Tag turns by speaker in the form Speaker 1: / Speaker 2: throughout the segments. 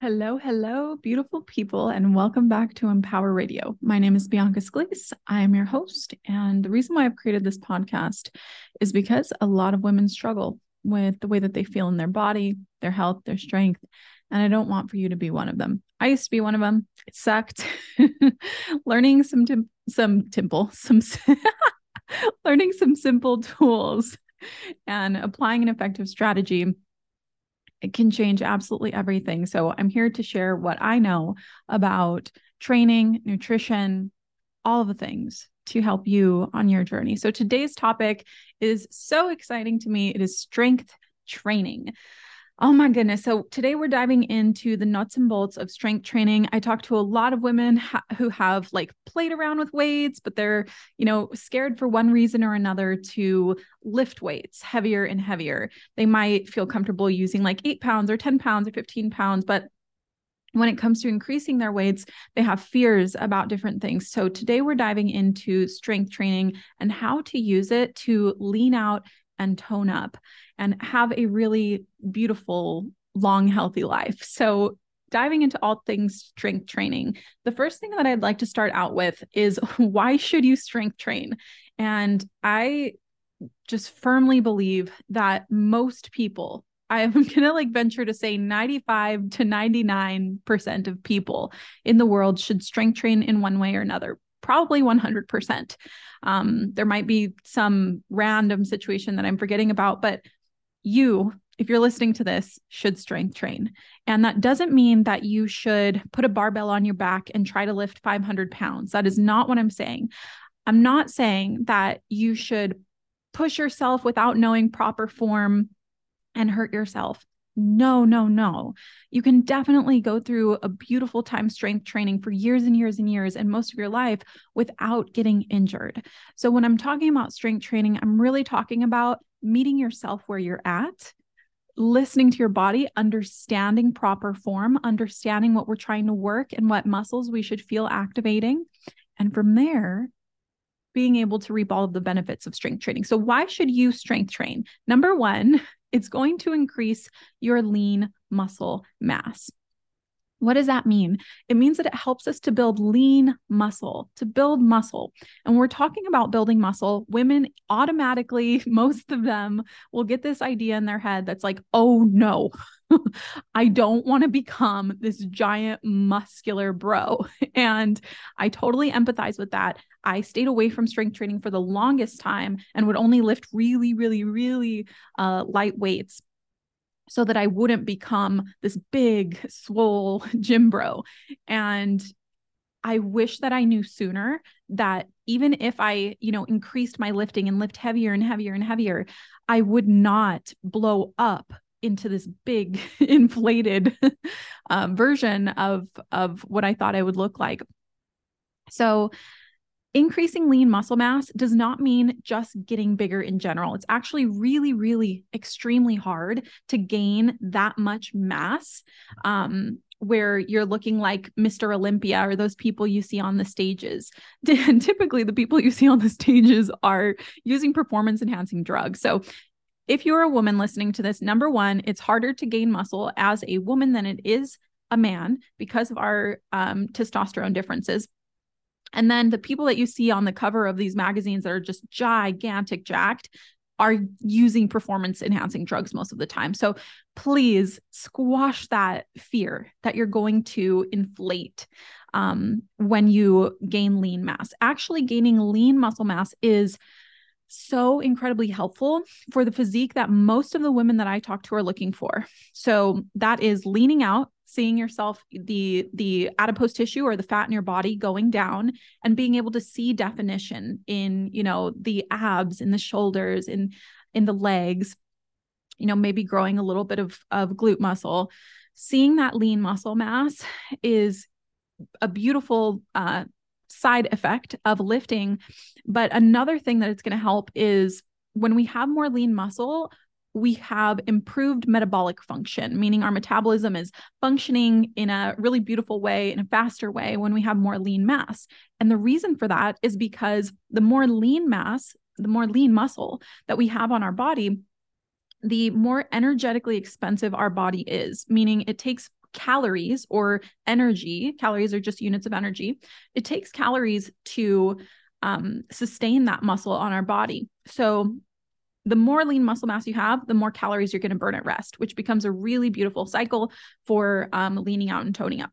Speaker 1: Hello, hello, beautiful people, and welcome back to Empower Radio. My name is Bianca Scalise. I am your host. And the reason why I've created this podcast is because a lot of women struggle with the way that they feel in their body, their health, their strength. And I don't want for you to be one of them. I used to be one of them. It sucked. learning some tim- some temple, some learning some simple tools and applying an effective strategy it can change absolutely everything. So I'm here to share what I know about training, nutrition, all the things to help you on your journey. So today's topic is so exciting to me. It is strength training. Oh my goodness. So today we're diving into the nuts and bolts of strength training. I talk to a lot of women ha- who have like played around with weights, but they're, you know, scared for one reason or another to lift weights heavier and heavier. They might feel comfortable using like eight pounds or 10 pounds or 15 pounds, but when it comes to increasing their weights, they have fears about different things. So, today we're diving into strength training and how to use it to lean out and tone up and have a really beautiful, long, healthy life. So, diving into all things strength training, the first thing that I'd like to start out with is why should you strength train? And I just firmly believe that most people, I'm going to like venture to say 95 to 99% of people in the world should strength train in one way or another probably 100%. Um, there might be some random situation that I'm forgetting about, but you, if you're listening to this, should strength train. And that doesn't mean that you should put a barbell on your back and try to lift 500 pounds. That is not what I'm saying. I'm not saying that you should push yourself without knowing proper form and hurt yourself. No, no, no. You can definitely go through a beautiful time strength training for years and years and years and most of your life without getting injured. So, when I'm talking about strength training, I'm really talking about meeting yourself where you're at, listening to your body, understanding proper form, understanding what we're trying to work and what muscles we should feel activating. And from there, being able to reap all of the benefits of strength training. So, why should you strength train? Number one, it's going to increase your lean muscle mass. What does that mean? It means that it helps us to build lean muscle, to build muscle. And we're talking about building muscle. Women automatically, most of them will get this idea in their head that's like, oh no, I don't want to become this giant muscular bro. And I totally empathize with that. I stayed away from strength training for the longest time and would only lift really, really, really uh, light weights so that I wouldn't become this big, swole gym bro. And I wish that I knew sooner that even if I, you know, increased my lifting and lift heavier and heavier and heavier, I would not blow up into this big inflated um, version of of what I thought I would look like. So increasing lean muscle mass does not mean just getting bigger in general. It's actually really, really extremely hard to gain that much mass. Um, where you're looking like Mr. Olympia or those people you see on the stages. And typically, the people you see on the stages are using performance enhancing drugs. So, if you're a woman listening to this, number one, it's harder to gain muscle as a woman than it is a man because of our um, testosterone differences. And then the people that you see on the cover of these magazines that are just gigantic, jacked, are using performance enhancing drugs most of the time. So please squash that fear that you're going to inflate um, when you gain lean mass. Actually, gaining lean muscle mass is so incredibly helpful for the physique that most of the women that I talk to are looking for. So that is leaning out, seeing yourself the the adipose tissue or the fat in your body going down and being able to see definition in you know the abs in the shoulders in in the legs you know maybe growing a little bit of of glute muscle. Seeing that lean muscle mass is a beautiful uh, side effect of lifting. But another thing that it's going to help is when we have more lean muscle we have improved metabolic function, meaning our metabolism is functioning in a really beautiful way, in a faster way when we have more lean mass. And the reason for that is because the more lean mass, the more lean muscle that we have on our body, the more energetically expensive our body is, meaning it takes calories or energy. Calories are just units of energy. It takes calories to um, sustain that muscle on our body. So the more lean muscle mass you have, the more calories you're going to burn at rest, which becomes a really beautiful cycle for um, leaning out and toning up.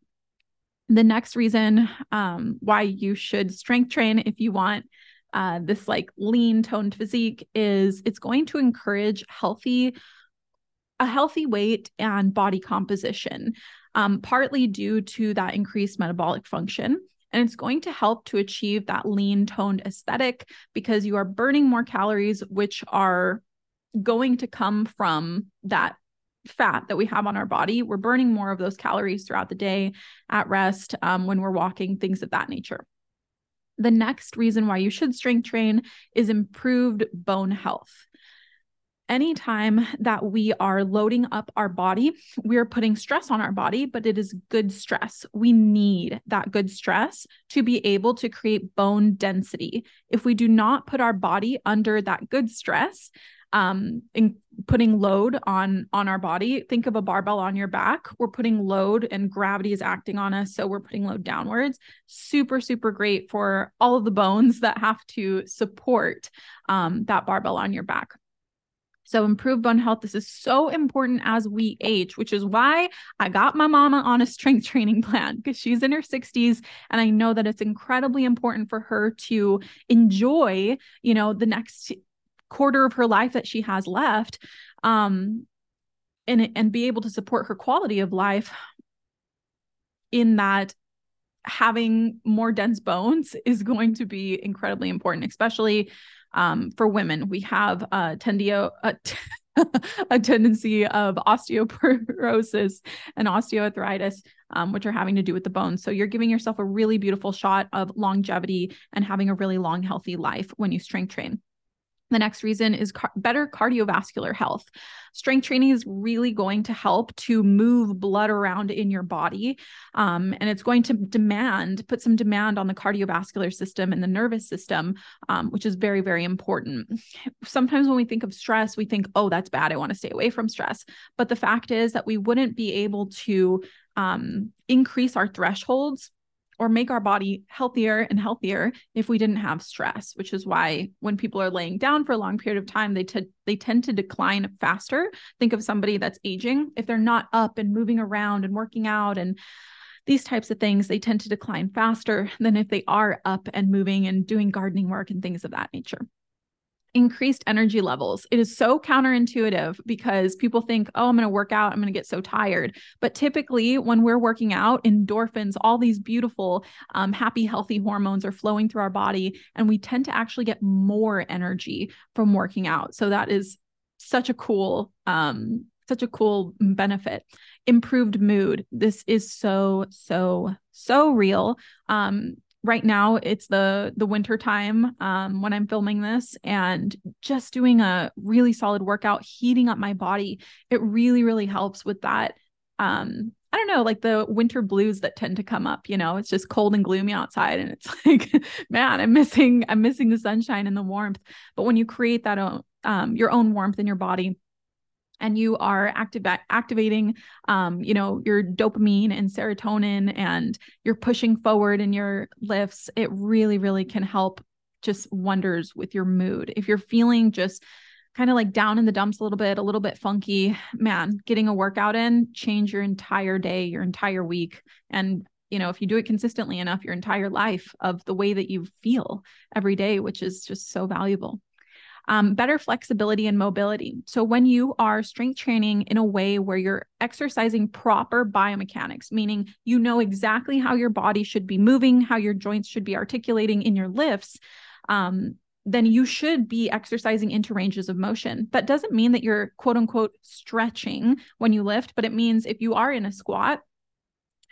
Speaker 1: The next reason um, why you should strength train if you want uh, this like lean toned physique is it's going to encourage healthy a healthy weight and body composition um, partly due to that increased metabolic function and it's going to help to achieve that lean toned aesthetic because you are burning more calories, which are going to come from that fat that we have on our body. We're burning more of those calories throughout the day at rest, um, when we're walking, things of that nature. The next reason why you should strength train is improved bone health anytime that we are loading up our body, we're putting stress on our body, but it is good stress. We need that good stress to be able to create bone density. If we do not put our body under that good stress, um, in putting load on on our body think of a barbell on your back we're putting load and gravity is acting on us so we're putting load downwards super super great for all of the bones that have to support um, that barbell on your back so, improve bone health. This is so important as we age, which is why I got my mama on a strength training plan because she's in her 60s. And I know that it's incredibly important for her to enjoy, you know, the next quarter of her life that she has left. Um, and, and be able to support her quality of life in that having more dense bones is going to be incredibly important, especially um, for women. We have a, tendio, tendency of osteoporosis and osteoarthritis, um, which are having to do with the bones. So you're giving yourself a really beautiful shot of longevity and having a really long, healthy life when you strength train. The next reason is car- better cardiovascular health. Strength training is really going to help to move blood around in your body. Um, and it's going to demand, put some demand on the cardiovascular system and the nervous system, um, which is very, very important. Sometimes when we think of stress, we think, oh, that's bad. I want to stay away from stress. But the fact is that we wouldn't be able to um, increase our thresholds or make our body healthier and healthier if we didn't have stress which is why when people are laying down for a long period of time they t- they tend to decline faster. Think of somebody that's aging. If they're not up and moving around and working out and these types of things they tend to decline faster than if they are up and moving and doing gardening work and things of that nature increased energy levels. It is so counterintuitive because people think, oh, I'm going to work out, I'm going to get so tired. But typically, when we're working out, endorphins, all these beautiful, um, happy, healthy hormones are flowing through our body, and we tend to actually get more energy from working out. So that is such a cool um such a cool benefit improved mood this is so so so real um right now it's the the winter time um, when i'm filming this and just doing a really solid workout heating up my body it really really helps with that um, i don't know like the winter blues that tend to come up you know it's just cold and gloomy outside and it's like man i'm missing i'm missing the sunshine and the warmth. But when you create that own, um, your own warmth in your body and you are activating um, you know your dopamine and serotonin and you're pushing forward in your lifts it really really can help just wonders with your mood. If you're feeling just kind of like down in the dumps a little bit a little bit funky man getting a workout in change your entire day your entire week. And you know if you do it consistently enough your entire life of the way that you feel every day which is just so valuable um, better flexibility and mobility. So, when you are strength training in a way where you're exercising proper biomechanics, meaning you know exactly how your body should be moving, how your joints should be articulating in your lifts, um, then you should be exercising into ranges of motion. That doesn't mean that you're quote unquote stretching when you lift, but it means if you are in a squat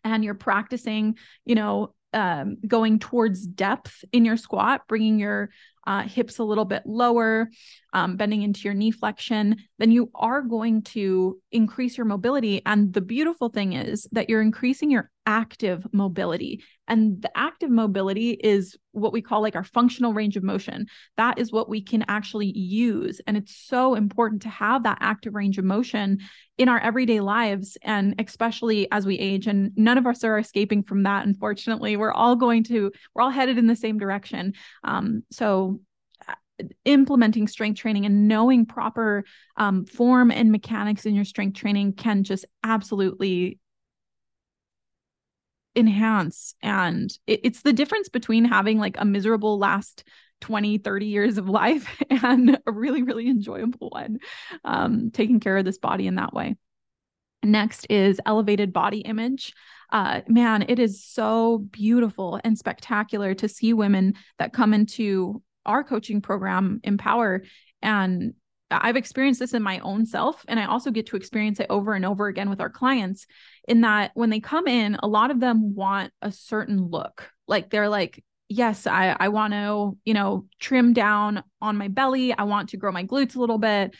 Speaker 1: and you're practicing, you know, um, going towards depth in your squat, bringing your uh, hips a little bit lower, um, bending into your knee flexion, then you are going to increase your mobility. And the beautiful thing is that you're increasing your active mobility. And the active mobility is what we call like our functional range of motion. That is what we can actually use. And it's so important to have that active range of motion in our everyday lives. And especially as we age, and none of us are escaping from that. Unfortunately, we're all going to, we're all headed in the same direction. Um, so implementing strength training and knowing proper um, form and mechanics in your strength training can just absolutely enhance. And it, it's the difference between having like a miserable last 20 30 years of life and a really really enjoyable one um, taking care of this body in that way. Next is elevated body image. Uh, man it is so beautiful and spectacular to see women that come into our coaching program empower and I've experienced this in my own self, and I also get to experience it over and over again with our clients. In that, when they come in, a lot of them want a certain look. Like they're like, yes, I, I want to, you know, trim down on my belly. I want to grow my glutes a little bit.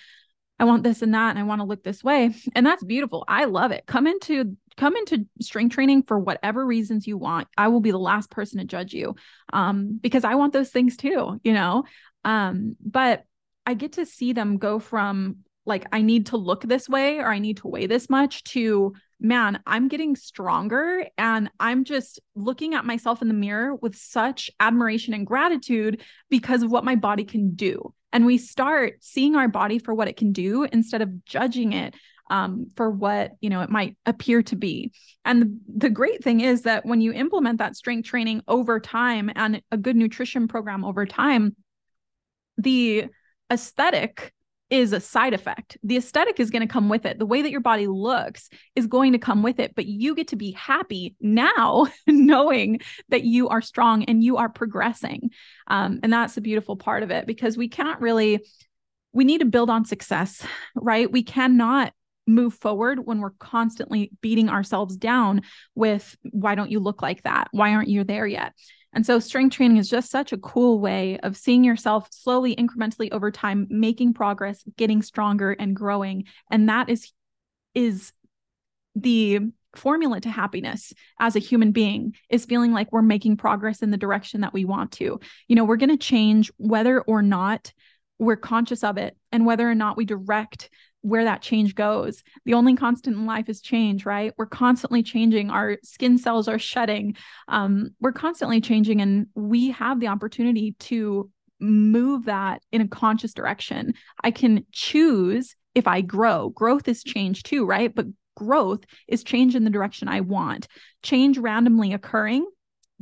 Speaker 1: I want this and that, and I want to look this way. And that's beautiful. I love it. Come into come into strength training for whatever reasons you want. I will be the last person to judge you. Um, because I want those things too, you know. Um, but I get to see them go from like, I need to look this way or I need to weigh this much to, man, I'm getting stronger and I'm just looking at myself in the mirror with such admiration and gratitude because of what my body can do. And we start seeing our body for what it can do instead of judging it um, for what you know it might appear to be and the, the great thing is that when you implement that strength training over time and a good nutrition program over time the aesthetic is a side effect. The aesthetic is going to come with it. The way that your body looks is going to come with it, but you get to be happy now knowing that you are strong and you are progressing. Um, and that's the beautiful part of it because we can't really, we need to build on success, right? We cannot move forward when we're constantly beating ourselves down with, why don't you look like that? Why aren't you there yet? And so strength training is just such a cool way of seeing yourself slowly, incrementally over time, making progress, getting stronger and growing. And that is is the formula to happiness as a human being is feeling like we're making progress in the direction that we want to. You know, we're going to change whether or not we're conscious of it and whether or not we direct where that change goes. The only constant in life is change, right? We're constantly changing. Our skin cells are shedding. Um, we're constantly changing, and we have the opportunity to move that in a conscious direction. I can choose if I grow. Growth is change too, right? But growth is change in the direction I want. Change randomly occurring,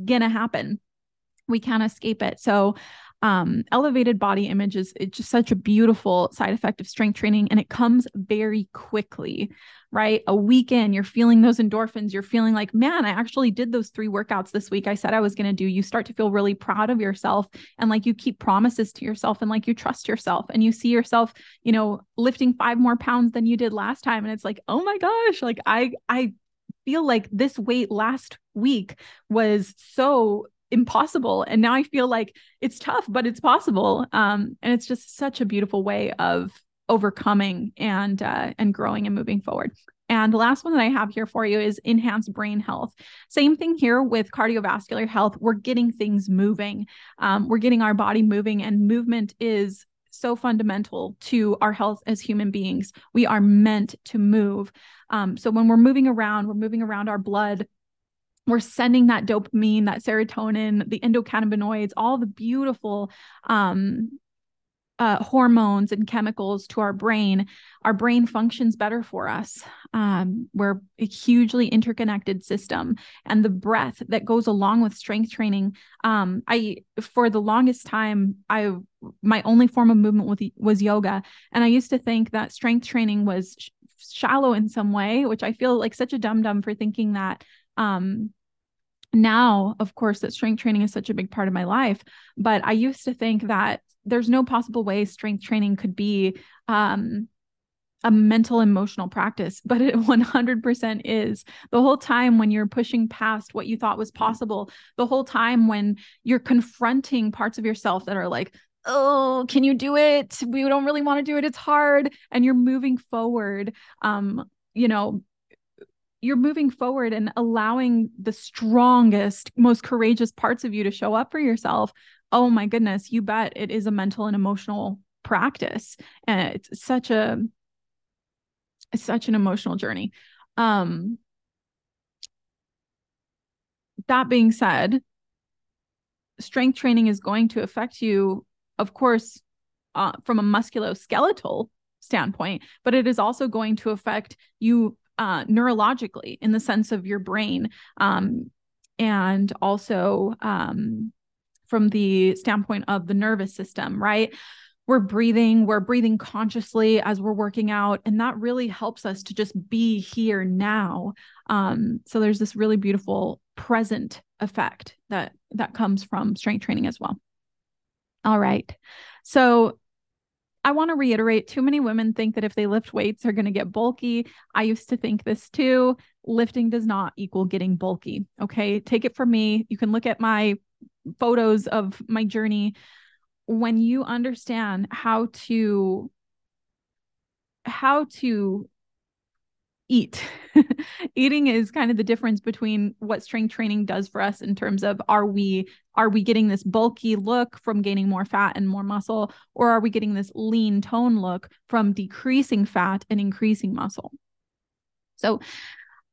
Speaker 1: gonna happen. We can't escape it. So um, elevated body image is it's just such a beautiful side effect of strength training and it comes very quickly right? A weekend you're feeling those endorphins you're feeling like man i actually did those three workouts this week. I said i was going to do. You start to feel really proud of yourself and like you keep promises to yourself and like you trust yourself and you see yourself you know lifting five more pounds than you did last time and it's like oh my gosh like i i feel like this weight last week was so impossible and now i feel like it's tough but it's possible um, and it's just such a beautiful way of overcoming and uh, and growing and moving forward and the last one that I have here for you is enhanced brain health. Same thing here with cardiovascular health. We're getting things moving. Um, we're getting our body moving, and movement is so fundamental to our health as human beings. We are meant to move. Um, so when we're moving around, we're moving around our blood we're sending that dopamine, that serotonin, the endocannabinoids, all the beautiful um, uh, hormones and chemicals to our brain, our brain functions better for us. Um, we're a hugely interconnected system, and the breath that goes along with strength training. Um, I, for the longest time, I my only form of movement was, was yoga, and I used to think that strength training was sh- shallow in some way, which I feel like such a dum dum for thinking that um, now, of course, that strength training is such a big part of my life. But I used to think that there's no possible way strength training could be um, a mental emotional practice, but it 100% is. The whole time when you're pushing past what you thought was possible, the whole time when you're confronting parts of yourself that are like, oh can you do it we don't really want to do it it's hard and you're moving forward um you know you're moving forward and allowing the strongest, most courageous parts of you to show up for yourself. Oh my goodness, you bet it is a mental and emotional practice. And it's such a such an emotional journey. Um that being said, strength training is going to affect you, of course, uh, from a musculoskeletal standpoint, but it is also going to affect you uh, neurologically in the sense of your brain um, and also um, from the standpoint of the nervous system, right? We're breathing, we're breathing consciously as we're working out, and that really helps us to just be here now. Um, so there's this really beautiful present effect that that comes from strength training as well. All right. So I want to reiterate too many women think that if they lift weights, they're going to get bulky. I used to think this too. Lifting does not equal getting bulky. Okay. Take it from me. You can look at my photos of my journey. When you understand how to, how to eat. Eating is kind of the difference between what strength training does for us in terms of are we are we getting this bulky look from gaining more fat and more muscle or are we getting this lean tone look from decreasing fat and increasing muscle? So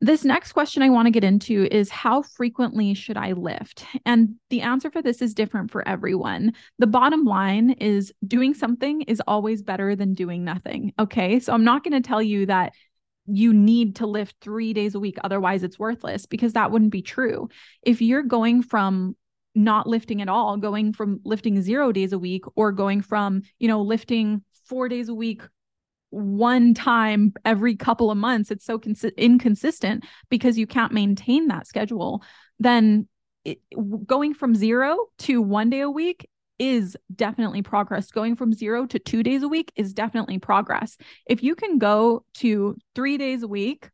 Speaker 1: this next question I want to get into is how frequently should I lift? And the answer for this is different for everyone. The bottom line is doing something is always better than doing nothing. Okay. So I'm not going to tell you that you need to lift three days a week. Otherwise, it's worthless because that wouldn't be true. If you're going from not lifting at all, going from lifting zero days a week or going from, you know, lifting four days a week one time every couple of months, it's so cons- inconsistent because you can't maintain that schedule, then it, going from zero to one day a week is definitely progress. Going from zero to two days a week is definitely progress. If you can go to three days a week,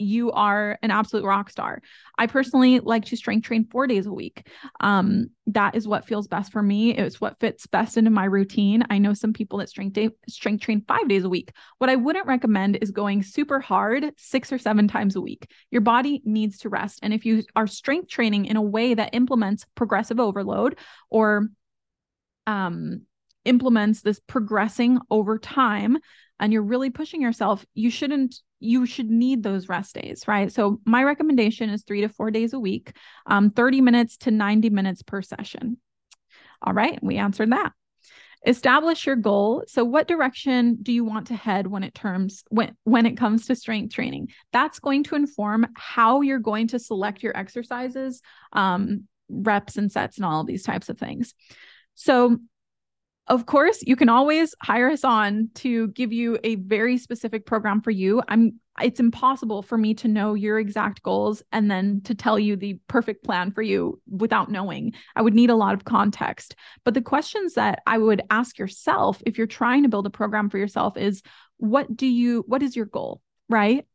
Speaker 1: you are an absolute rock star. I personally like to strength train four days a week. Um, that is what feels best for me. It's what fits best into my routine. I know some people that strength day, strength train five days a week. What I wouldn't recommend is going super hard six or seven times a week. Your body needs to rest. And if you are strength training in a way that implements progressive overload or um, implements this progressing over time and you're really pushing yourself, you shouldn't, you should need those rest days, right? So my recommendation is three to four days a week, um, 30 minutes to 90 minutes per session. All right, we answered that. Establish your goal. So what direction do you want to head when it terms when when it comes to strength training? That's going to inform how you're going to select your exercises, um, reps and sets and all of these types of things. So, of course, you can always hire us on to give you a very specific program for you. I'm it's impossible for me to know your exact goals and then to tell you the perfect plan for you without knowing. I would need a lot of context. But the questions that I would ask yourself if you're trying to build a program for yourself is what do you what is your goal, right?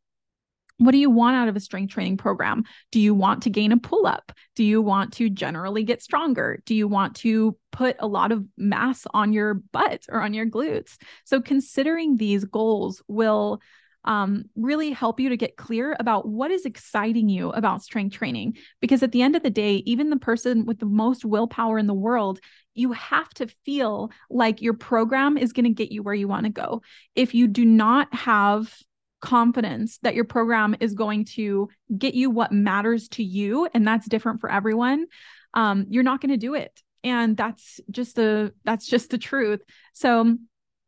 Speaker 1: What do you want out of a strength training program? Do you want to gain a pull up? Do you want to generally get stronger? Do you want to put a lot of mass on your butt or on your glutes? So, considering these goals will um, really help you to get clear about what is exciting you about strength training. Because at the end of the day, even the person with the most willpower in the world, you have to feel like your program is going to get you where you want to go. If you do not have confidence that your program is going to get you what matters to you and that's different for everyone um, you're not going to do it. And that's just the that's just the truth. So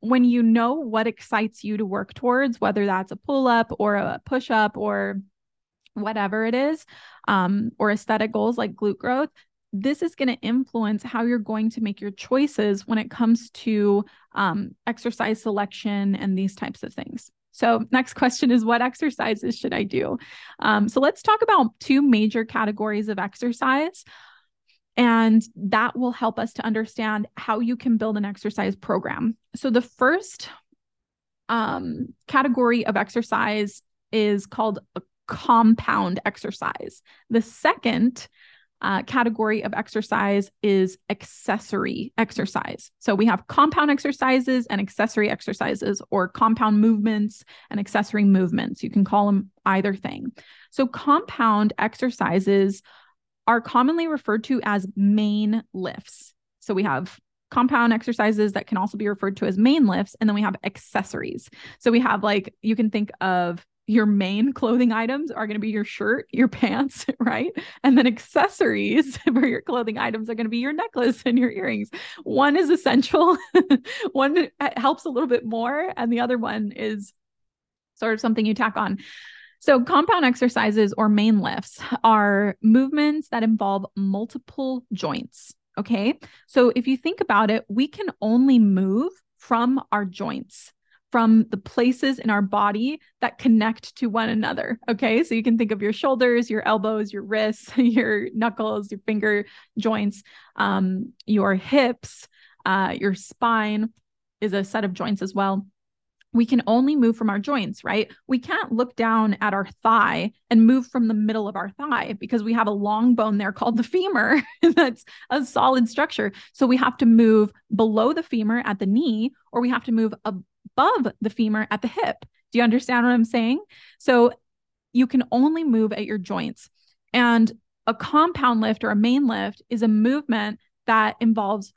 Speaker 1: when you know what excites you to work towards whether that's a pull up or a push up or whatever it is um, or aesthetic goals like glute growth this is going to influence how you're going to make your choices when it comes to um, exercise selection and these types of things so, next question is what exercises should I do? Um, so, let's talk about two major categories of exercise. And that will help us to understand how you can build an exercise program. So, the first um, category of exercise is called a compound exercise. The second uh, category of exercise is accessory exercise. So we have compound exercises and accessory exercises, or compound movements and accessory movements. You can call them either thing. So compound exercises are commonly referred to as main lifts. So we have compound exercises that can also be referred to as main lifts, and then we have accessories. So we have like, you can think of your main clothing items are going to be your shirt, your pants, right? And then accessories for your clothing items are going to be your necklace and your earrings. One is essential, one uh, helps a little bit more, and the other one is sort of something you tack on. So, compound exercises or main lifts are movements that involve multiple joints. Okay. So, if you think about it, we can only move from our joints from the places in our body that connect to one another. Okay. So you can think of your shoulders, your elbows, your wrists, your knuckles, your finger joints, um, your hips, uh, your spine is a set of joints as well. We can only move from our joints, right? We can't look down at our thigh and move from the middle of our thigh because we have a long bone there called the femur that's a solid structure. So we have to move below the femur at the knee, or we have to move ab- above the femur at the hip. Do you understand what I'm saying? So you can only move at your joints. And a compound lift or a main lift is a movement that involves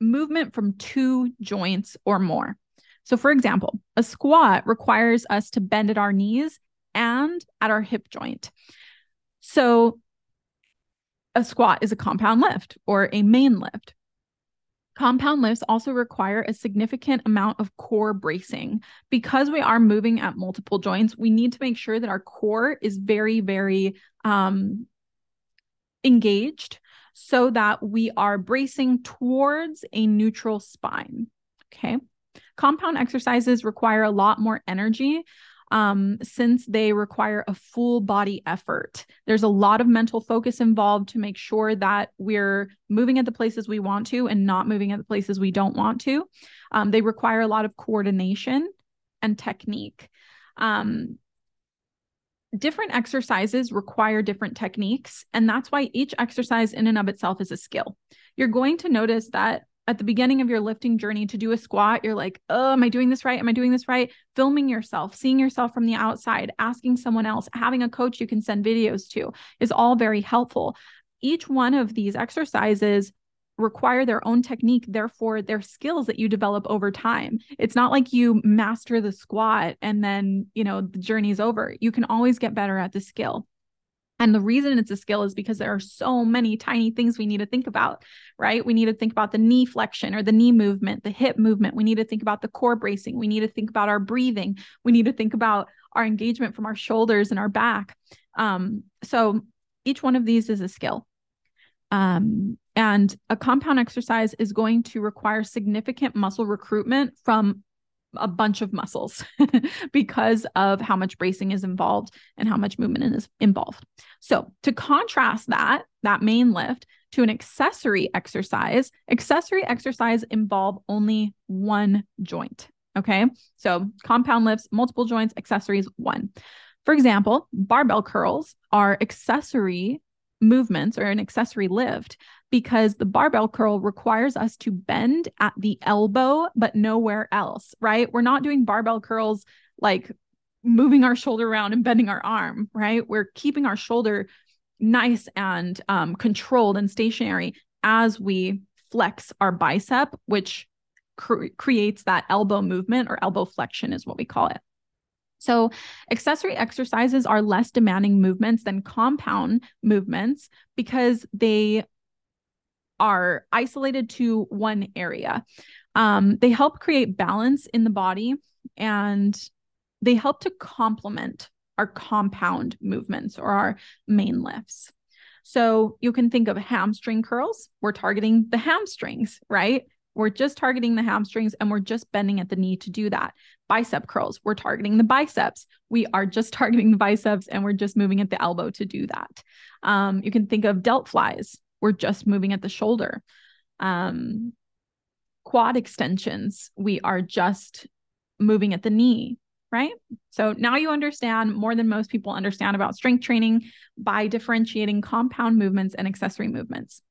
Speaker 1: movement from two joints or more. So, for example, a squat requires us to bend at our knees and at our hip joint. So, a squat is a compound lift or a main lift. Compound lifts also require a significant amount of core bracing. Because we are moving at multiple joints, we need to make sure that our core is very, very um, engaged so that we are bracing towards a neutral spine. Okay. Compound exercises require a lot more energy um, since they require a full body effort. There's a lot of mental focus involved to make sure that we're moving at the places we want to and not moving at the places we don't want to. Um, they require a lot of coordination and technique. Um, different exercises require different techniques, and that's why each exercise in and of itself is a skill. You're going to notice that at the beginning of your lifting journey to do a squat, you're like, oh, am I doing this right? Am I doing this right? Filming yourself, seeing yourself from the outside, asking someone else, having a coach you can send videos to is all very helpful. Each one of these exercises require their own technique therefore they're skills that you develop over time it's not like you master the squat and then you know the journey's over you can always get better at the skill and the reason it's a skill is because there are so many tiny things we need to think about, right? We need to think about the knee flexion or the knee movement, the hip movement. We need to think about the core bracing. We need to think about our breathing. We need to think about our engagement from our shoulders and our back. Um, so each one of these is a skill. Um, and a compound exercise is going to require significant muscle recruitment from a bunch of muscles because of how much bracing is involved and how much movement is involved. So, to contrast that, that main lift to an accessory exercise, accessory exercise involve only one joint. Okay. So, compound lifts, multiple joints, accessories, one. For example, barbell curls are accessory movements or an accessory lift because the barbell curl requires us to bend at the elbow, but nowhere else, right? We're not doing barbell curls like moving our shoulder around and bending our arm, right? We're keeping our shoulder nice and um, controlled and stationary as we flex our bicep, which cr- creates that elbow movement or elbow flexion, is what we call it. So, accessory exercises are less demanding movements than compound movements because they are isolated to one area. Um, they help create balance in the body and they help to complement our compound movements or our main lifts. So you can think of hamstring curls. We're targeting the hamstrings, right? We're just targeting the hamstrings and we're just bending at the knee to do that. Bicep curls, we're targeting the biceps. We are just targeting the biceps and we're just moving at the elbow to do that. Um, you can think of delt flies we're just moving at the shoulder. Um, quad extensions, we are just moving at the knee. right? So now you understand more than most people understand about strength training by differentiating compound movements and accessory movements.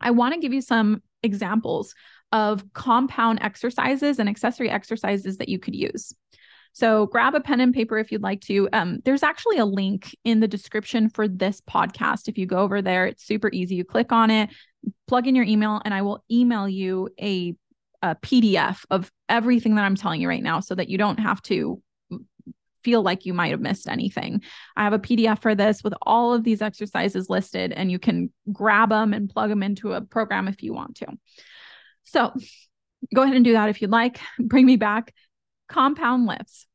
Speaker 1: I want to give you some examples of compound exercises and accessory exercises that you could use. So grab a pen and paper if you'd like to. Um, there's actually a link in the description for this podcast. If you go over there, it's super easy. You click on it, plug in your email, and I will email you a, a PDF of everything that I'm telling you right now so that you don't have to feel like you might have missed anything. I have a PDF for this with all of these exercises listed, and you can grab them and plug them into a program if you want to. So go ahead and do that if you'd like. Bring me back. Compound lifts.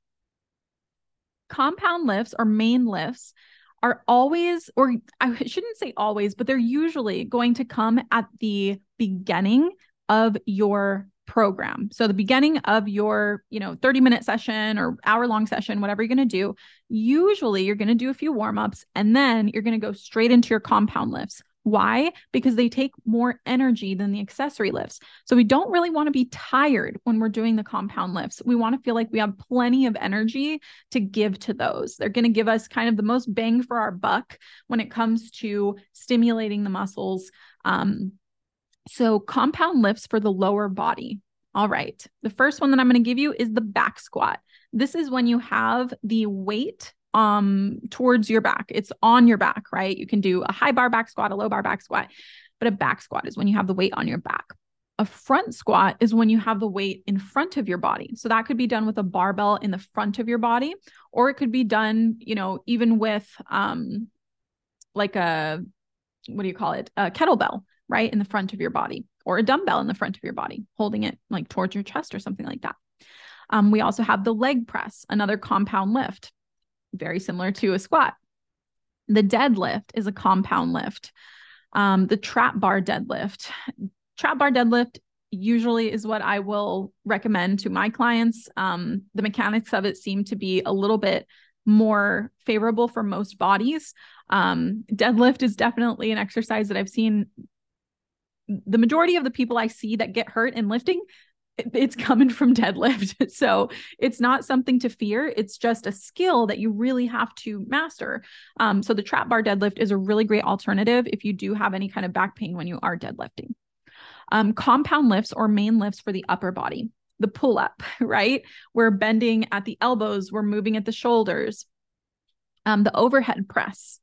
Speaker 1: Compound lifts or main lifts are always, or I shouldn't say always, but they're usually going to come at the beginning of your program. So the beginning of your, you know, 30 minute session or hour long session, whatever you're going to do, usually you're going to do a few warm ups and then you're going to go straight into your compound lifts. Why? Because they take more energy than the accessory lifts. So we don't really want to be tired when we're doing the compound lifts. We want to feel like we have plenty of energy to give to those. They're going to give us kind of the most bang for our buck when it comes to stimulating the muscles. Um, so, compound lifts for the lower body. All right. The first one that I'm going to give you is the back squat. This is when you have the weight um towards your back. It's on your back, right? You can do a high bar back squat, a low bar back squat, but a back squat is when you have the weight on your back. A front squat is when you have the weight in front of your body. So that could be done with a barbell in the front of your body, or it could be done, you know, even with um like a what do you call it? A kettlebell right in the front of your body or a dumbbell in the front of your body, holding it like towards your chest or something like that. Um, we also have the leg press, another compound lift, very similar to a squat. The deadlift is a compound lift. Um, the trap bar deadlift, trap bar deadlift usually is what I will recommend to my clients. Um, the mechanics of it seem to be a little bit more favorable for most bodies. Um, deadlift is definitely an exercise that I've seen the majority of the people I see that get hurt in lifting, it's coming from deadlift. So it's not something to fear. It's just a skill that you really have to master. Um, so the trap bar deadlift is a really great alternative if you do have any kind of back pain when you are deadlifting. Um, compound lifts or main lifts for the upper body. The pull up, right? We're bending at the elbows, we're moving at the shoulders. Um, the overhead press,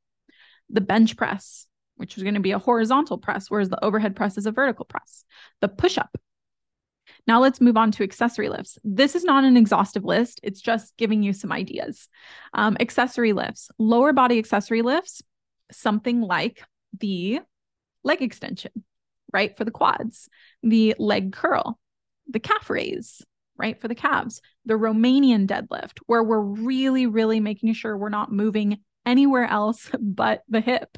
Speaker 1: the bench press, which is going to be a horizontal press, whereas the overhead press is a vertical press. The push up. Now let's move on to accessory lifts. This is not an exhaustive list, it's just giving you some ideas. Um, accessory lifts, lower body accessory lifts, something like the leg extension, right? For the quads, the leg curl, the calf raise, right? For the calves, the Romanian deadlift, where we're really, really making sure we're not moving anywhere else but the hip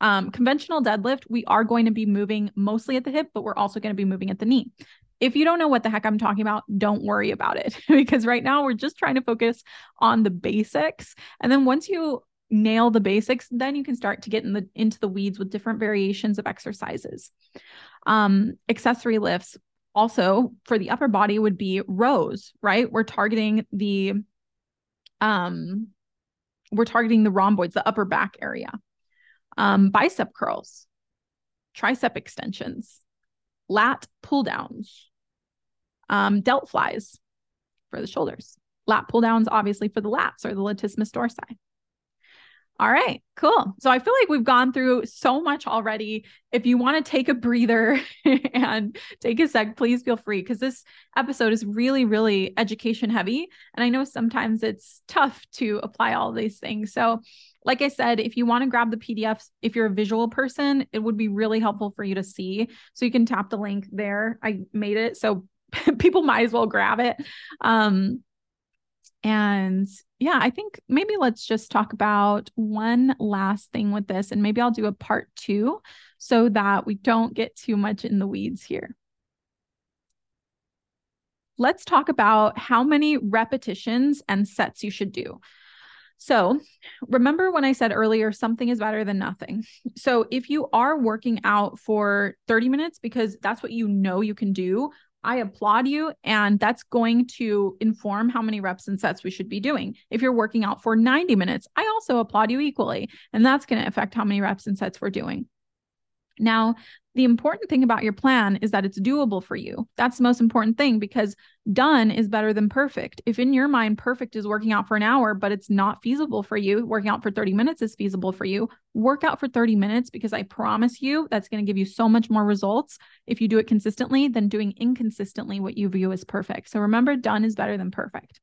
Speaker 1: um, conventional deadlift, we are going to be moving mostly at the hip, but we're also going to be moving at the knee. If you don't know what the heck I'm talking about, don't worry about it because right now we're just trying to focus on the basics. And then once you nail the basics, then you can start to get in the into the weeds with different variations of exercises. Um, accessory lifts also for the upper body would be rows, right? We're targeting the um we're targeting the rhomboids, the upper back area um, bicep curls, tricep extensions, lat pull downs, um, delt flies for the shoulders, lat pull downs, obviously for the lats or the latissimus dorsi. All right, cool. So I feel like we've gone through so much already. If you want to take a breather and take a sec, please feel free because this episode is really, really education heavy. And I know sometimes it's tough to apply all these things. So like I said, if you want to grab the PDFs, if you're a visual person, it would be really helpful for you to see. So you can tap the link there. I made it so people might as well grab it. Um, and yeah, I think maybe let's just talk about one last thing with this, and maybe I'll do a part two so that we don't get too much in the weeds here. Let's talk about how many repetitions and sets you should do. So, remember when I said earlier, something is better than nothing. So, if you are working out for 30 minutes because that's what you know you can do, I applaud you. And that's going to inform how many reps and sets we should be doing. If you're working out for 90 minutes, I also applaud you equally. And that's going to affect how many reps and sets we're doing. Now, the important thing about your plan is that it's doable for you. That's the most important thing because done is better than perfect. If in your mind, perfect is working out for an hour, but it's not feasible for you, working out for 30 minutes is feasible for you. Work out for 30 minutes because I promise you that's going to give you so much more results if you do it consistently than doing inconsistently what you view as perfect. So remember, done is better than perfect.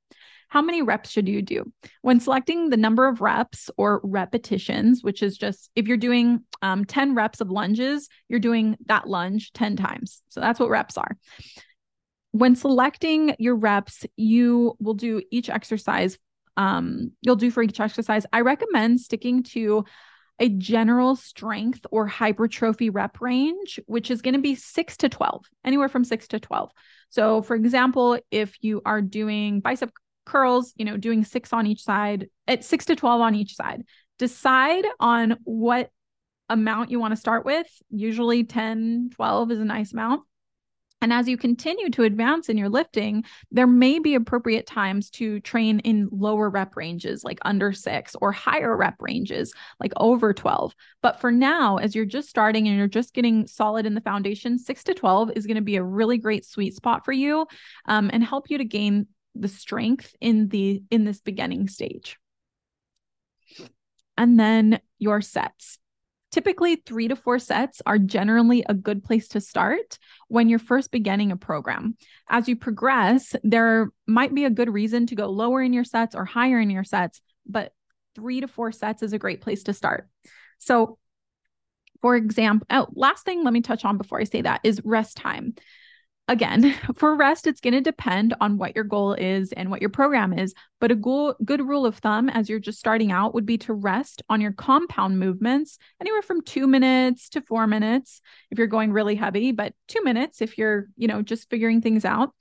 Speaker 1: How many reps should you do? When selecting the number of reps or repetitions, which is just if you're doing um, 10 reps of lunges, you're doing that lunge 10 times. So that's what reps are. When selecting your reps, you will do each exercise. Um, you'll do for each exercise. I recommend sticking to a general strength or hypertrophy rep range, which is going to be six to 12, anywhere from six to 12. So, for example, if you are doing bicep curls, you know, doing six on each side, at six to 12 on each side. Decide on what amount you want to start with. Usually 10, 12 is a nice amount. And as you continue to advance in your lifting, there may be appropriate times to train in lower rep ranges, like under six, or higher rep ranges, like over 12. But for now, as you're just starting and you're just getting solid in the foundation, six to 12 is going to be a really great sweet spot for you um, and help you to gain the strength in the in this beginning stage. And then your sets. Typically, three to four sets are generally a good place to start when you're first beginning a program. As you progress, there might be a good reason to go lower in your sets or higher in your sets, but three to four sets is a great place to start. So, for example, oh, last thing let me touch on before I say that is rest time again, for rest, it's going to depend on what your goal is and what your program is. But a goal, good rule of thumb as you're just starting out would be to rest on your compound movements anywhere from two minutes to four minutes if you're going really heavy, but two minutes if you're, you know, just figuring things out.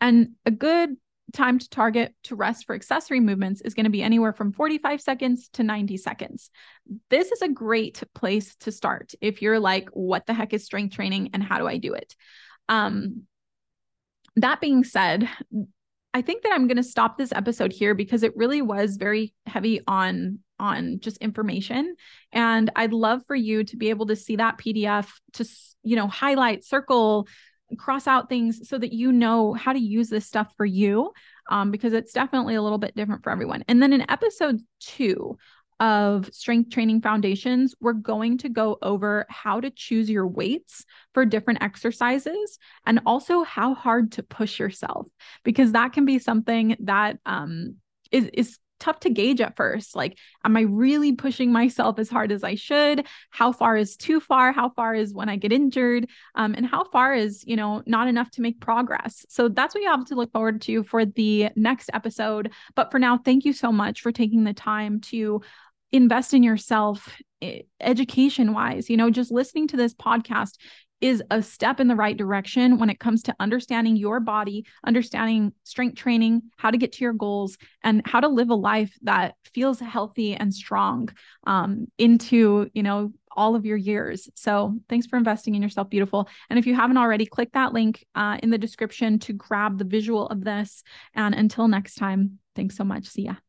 Speaker 1: And a good time to target to rest for accessory movements is going to be anywhere from 45 seconds to 90 seconds. This is a great place to start if you're like, what the heck is strength training and how do I do it? Um, that being said, I think that I'm going to stop this episode here because it really was very heavy on on just information and I'd love for you to be able to see that PDF to you know highlight circle cross out things so that you know how to use this stuff for you um, because it's definitely a little bit different for everyone. And then in episode 2, of Strength Training Foundations, we're going to go over how to choose your weights for different exercises and also how hard to push yourself, because that can be something that um, is, is tough to gauge at first. Like, am I really pushing myself as hard as I should? How far is too far? How far is when I get injured? Um, and how far is, you know, not enough to make progress? So that's what you have to look forward to for the next episode. But for now, thank you so much for taking the time to invest in yourself education wise. You know, just listening to this podcast is a step in the right direction when it comes to understanding your body, understanding strength training, how to get to your goals, and how to live a life that feels healthy and strong um, into, you know, all of your years. So thanks for investing in yourself, beautiful. And if you haven't already, click that link uh, in the description to grab the visual of this. And until next time, thanks so much. See ya.